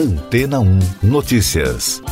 Antena 1 Notícias.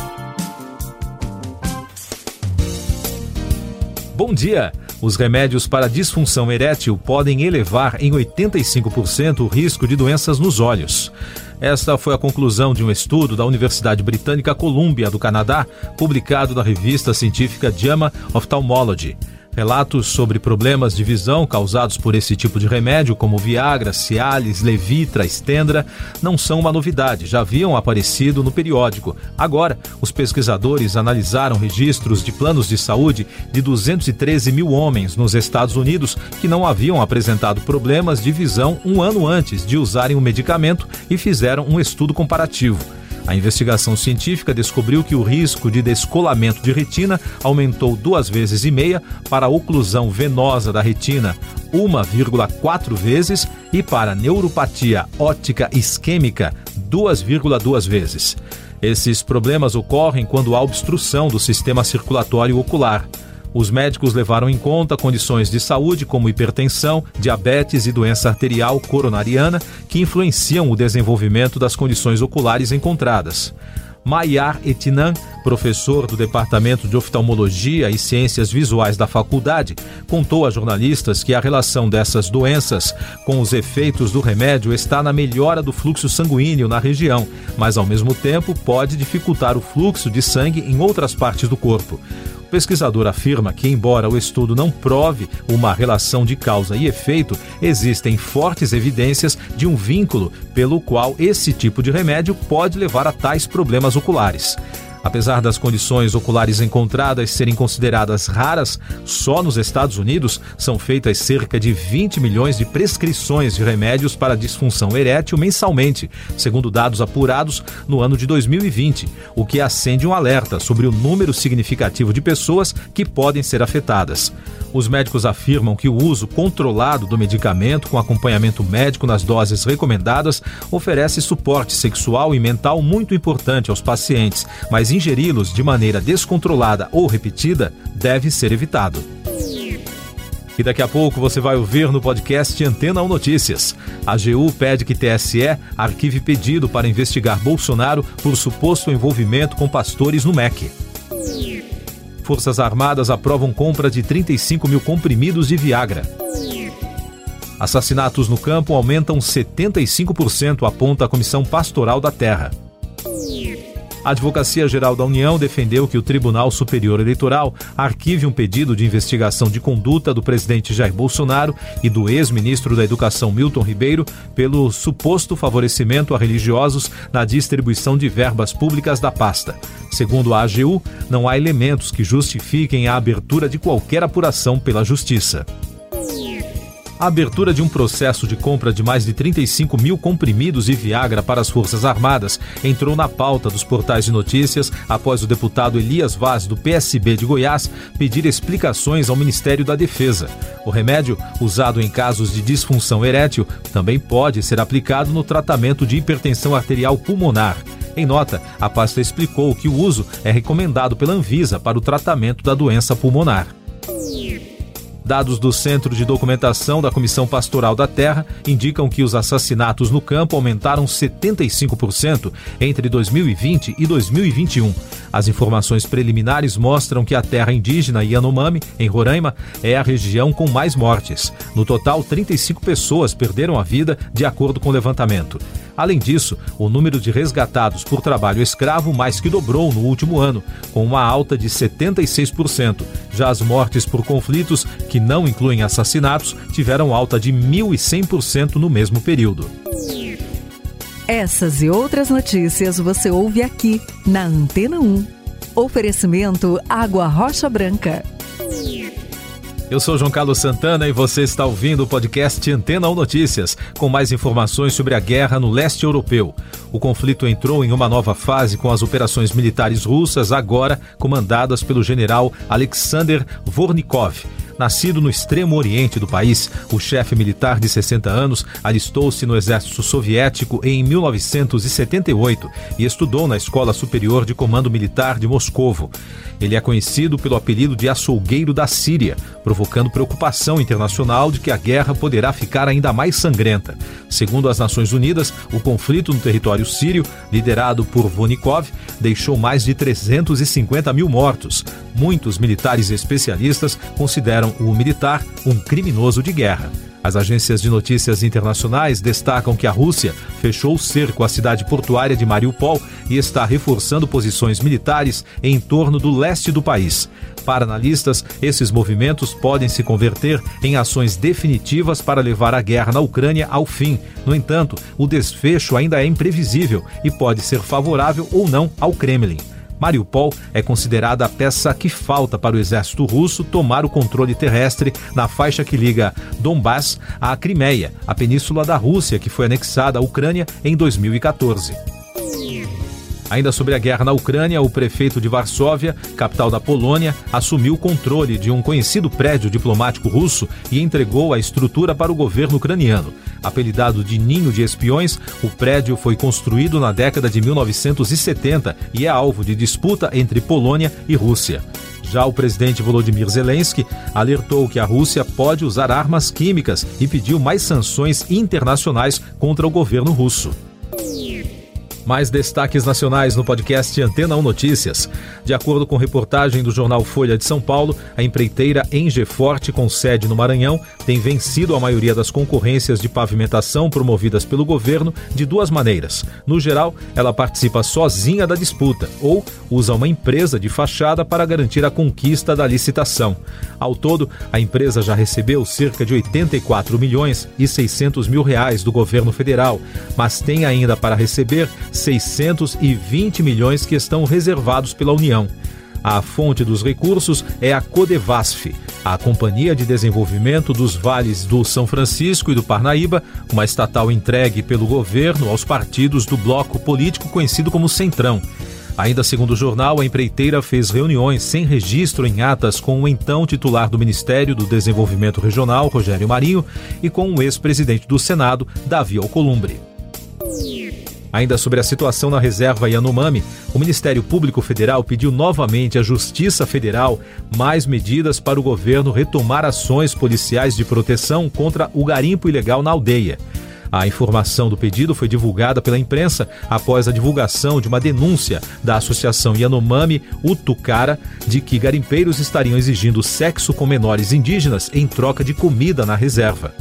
Bom dia! Os remédios para disfunção erétil podem elevar em 85% o risco de doenças nos olhos. Esta foi a conclusão de um estudo da Universidade Britânica Columbia do Canadá, publicado na revista científica JAMA Ophthalmology. Relatos sobre problemas de visão causados por esse tipo de remédio, como Viagra, Cialis, Levitra, Stendra, não são uma novidade, já haviam aparecido no periódico. Agora, os pesquisadores analisaram registros de planos de saúde de 213 mil homens nos Estados Unidos que não haviam apresentado problemas de visão um ano antes de usarem o medicamento e fizeram um estudo comparativo. A investigação científica descobriu que o risco de descolamento de retina aumentou duas vezes e meia para a oclusão venosa da retina, 1,4 vezes, e para neuropatia óptica isquêmica, 2,2 vezes. Esses problemas ocorrem quando há obstrução do sistema circulatório ocular. Os médicos levaram em conta condições de saúde como hipertensão, diabetes e doença arterial coronariana que influenciam o desenvolvimento das condições oculares encontradas. Mayar Etinan, professor do Departamento de Oftalmologia e Ciências Visuais da faculdade, contou a jornalistas que a relação dessas doenças com os efeitos do remédio está na melhora do fluxo sanguíneo na região, mas ao mesmo tempo pode dificultar o fluxo de sangue em outras partes do corpo. Pesquisador afirma que, embora o estudo não prove uma relação de causa e efeito, existem fortes evidências de um vínculo pelo qual esse tipo de remédio pode levar a tais problemas oculares. Apesar das condições oculares encontradas serem consideradas raras, só nos Estados Unidos são feitas cerca de 20 milhões de prescrições de remédios para disfunção erétil mensalmente, segundo dados apurados no ano de 2020, o que acende um alerta sobre o número significativo de pessoas que podem ser afetadas. Os médicos afirmam que o uso controlado do medicamento, com acompanhamento médico nas doses recomendadas, oferece suporte sexual e mental muito importante aos pacientes, mas ingeri-los de maneira descontrolada ou repetida deve ser evitado. E daqui a pouco você vai ouvir no podcast Antena 1 Notícias. A AGU pede que TSE arquive pedido para investigar Bolsonaro por suposto envolvimento com pastores no MEC. Forças Armadas aprovam compra de 35 mil comprimidos de Viagra. Assassinatos no campo aumentam 75%, aponta a Comissão Pastoral da Terra. A Advocacia Geral da União defendeu que o Tribunal Superior Eleitoral arquive um pedido de investigação de conduta do presidente Jair Bolsonaro e do ex-ministro da Educação Milton Ribeiro pelo suposto favorecimento a religiosos na distribuição de verbas públicas da pasta. Segundo a AGU, não há elementos que justifiquem a abertura de qualquer apuração pela Justiça. A abertura de um processo de compra de mais de 35 mil comprimidos e Viagra para as Forças Armadas entrou na pauta dos portais de notícias após o deputado Elias Vaz, do PSB de Goiás, pedir explicações ao Ministério da Defesa. O remédio, usado em casos de disfunção erétil, também pode ser aplicado no tratamento de hipertensão arterial pulmonar. Em nota, a pasta explicou que o uso é recomendado pela Anvisa para o tratamento da doença pulmonar. Dados do Centro de Documentação da Comissão Pastoral da Terra indicam que os assassinatos no campo aumentaram 75% entre 2020 e 2021. As informações preliminares mostram que a terra indígena Yanomami, em Roraima, é a região com mais mortes. No total, 35 pessoas perderam a vida, de acordo com o levantamento. Além disso, o número de resgatados por trabalho escravo mais que dobrou no último ano, com uma alta de 76%. Já as mortes por conflitos, que não incluem assassinatos, tiveram alta de 1.100% no mesmo período. Essas e outras notícias você ouve aqui na Antena 1. Oferecimento Água Rocha Branca. Eu sou João Carlos Santana e você está ouvindo o podcast Antena 1 Notícias, com mais informações sobre a guerra no leste europeu. O conflito entrou em uma nova fase com as operações militares russas, agora comandadas pelo general Alexander Vornikov. Nascido no extremo oriente do país, o chefe militar de 60 anos alistou-se no exército soviético em 1978 e estudou na Escola Superior de Comando Militar de Moscovo. Ele é conhecido pelo apelido de açougueiro da Síria, provocando preocupação internacional de que a guerra poderá ficar ainda mais sangrenta. Segundo as Nações Unidas, o conflito no território sírio, liderado por Vonikov, deixou mais de 350 mil mortos. Muitos militares especialistas consideram o militar um criminoso de guerra. As agências de notícias internacionais destacam que a Rússia fechou o cerco à cidade portuária de Mariupol e está reforçando posições militares em torno do leste do país. Para analistas, esses movimentos podem se converter em ações definitivas para levar a guerra na Ucrânia ao fim. No entanto, o desfecho ainda é imprevisível e pode ser favorável ou não ao Kremlin. Mariupol é considerada a peça que falta para o exército russo tomar o controle terrestre na faixa que liga Donbass à Crimeia, a península da Rússia que foi anexada à Ucrânia em 2014. Ainda sobre a guerra na Ucrânia, o prefeito de Varsóvia, capital da Polônia, assumiu o controle de um conhecido prédio diplomático russo e entregou a estrutura para o governo ucraniano. Apelidado de Ninho de Espiões, o prédio foi construído na década de 1970 e é alvo de disputa entre Polônia e Rússia. Já o presidente Volodymyr Zelensky alertou que a Rússia pode usar armas químicas e pediu mais sanções internacionais contra o governo russo. Mais destaques nacionais no podcast Antena 1 Notícias. De acordo com reportagem do jornal Folha de São Paulo, a empreiteira Engeforte, com sede no Maranhão, tem vencido a maioria das concorrências de pavimentação promovidas pelo governo de duas maneiras. No geral, ela participa sozinha da disputa ou usa uma empresa de fachada para garantir a conquista da licitação. Ao todo, a empresa já recebeu cerca de 84 milhões e 600 mil reais do governo federal, mas tem ainda para receber 620 milhões que estão reservados pela União. A fonte dos recursos é a Codevasf, a Companhia de Desenvolvimento dos Vales do São Francisco e do Parnaíba, uma estatal entregue pelo governo aos partidos do bloco político conhecido como Centrão. Ainda segundo o jornal, a empreiteira fez reuniões sem registro em atas com o então titular do Ministério do Desenvolvimento Regional, Rogério Marinho, e com o ex-presidente do Senado, Davi Alcolumbre. Ainda sobre a situação na reserva Yanomami, o Ministério Público Federal pediu novamente à Justiça Federal mais medidas para o governo retomar ações policiais de proteção contra o garimpo ilegal na aldeia. A informação do pedido foi divulgada pela imprensa após a divulgação de uma denúncia da Associação Yanomami Utucara de que garimpeiros estariam exigindo sexo com menores indígenas em troca de comida na reserva.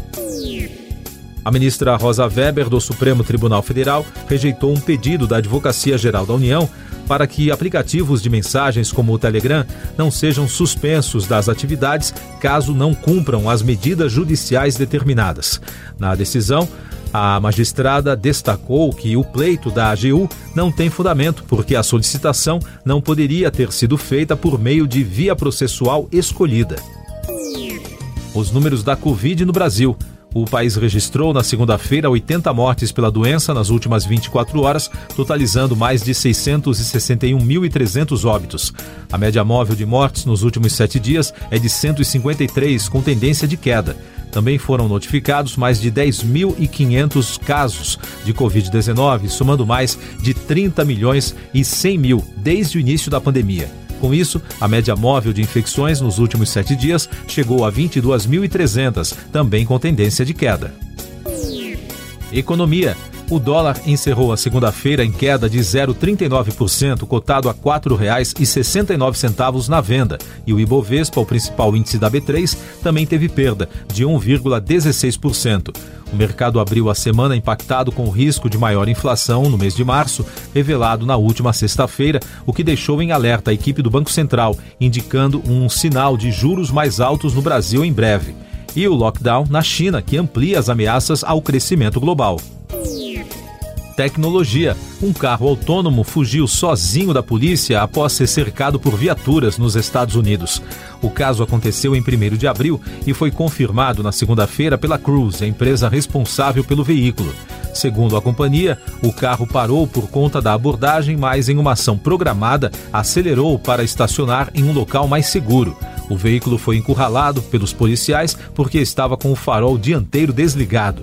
A ministra Rosa Weber, do Supremo Tribunal Federal, rejeitou um pedido da Advocacia Geral da União para que aplicativos de mensagens como o Telegram não sejam suspensos das atividades caso não cumpram as medidas judiciais determinadas. Na decisão, a magistrada destacou que o pleito da AGU não tem fundamento, porque a solicitação não poderia ter sido feita por meio de via processual escolhida. Os números da Covid no Brasil. O país registrou na segunda-feira 80 mortes pela doença nas últimas 24 horas, totalizando mais de 661.300 óbitos. A média móvel de mortes nos últimos sete dias é de 153, com tendência de queda. Também foram notificados mais de 10.500 casos de Covid-19, somando mais de 30 milhões e 100 mil desde o início da pandemia. Com isso, a média móvel de infecções nos últimos sete dias chegou a 22.300, também com tendência de queda. Economia. O dólar encerrou a segunda-feira em queda de 0,39%, cotado a R$ 4,69 na venda, e o Ibovespa, o principal índice da B3, também teve perda de 1,16%. O mercado abriu a semana impactado com o risco de maior inflação no mês de março, revelado na última sexta-feira, o que deixou em alerta a equipe do Banco Central, indicando um sinal de juros mais altos no Brasil em breve. E o lockdown na China, que amplia as ameaças ao crescimento global tecnologia. Um carro autônomo fugiu sozinho da polícia após ser cercado por viaturas nos Estados Unidos. O caso aconteceu em 1 de abril e foi confirmado na segunda-feira pela Cruise, a empresa responsável pelo veículo. Segundo a companhia, o carro parou por conta da abordagem, mas em uma ação programada acelerou para estacionar em um local mais seguro. O veículo foi encurralado pelos policiais porque estava com o farol dianteiro desligado.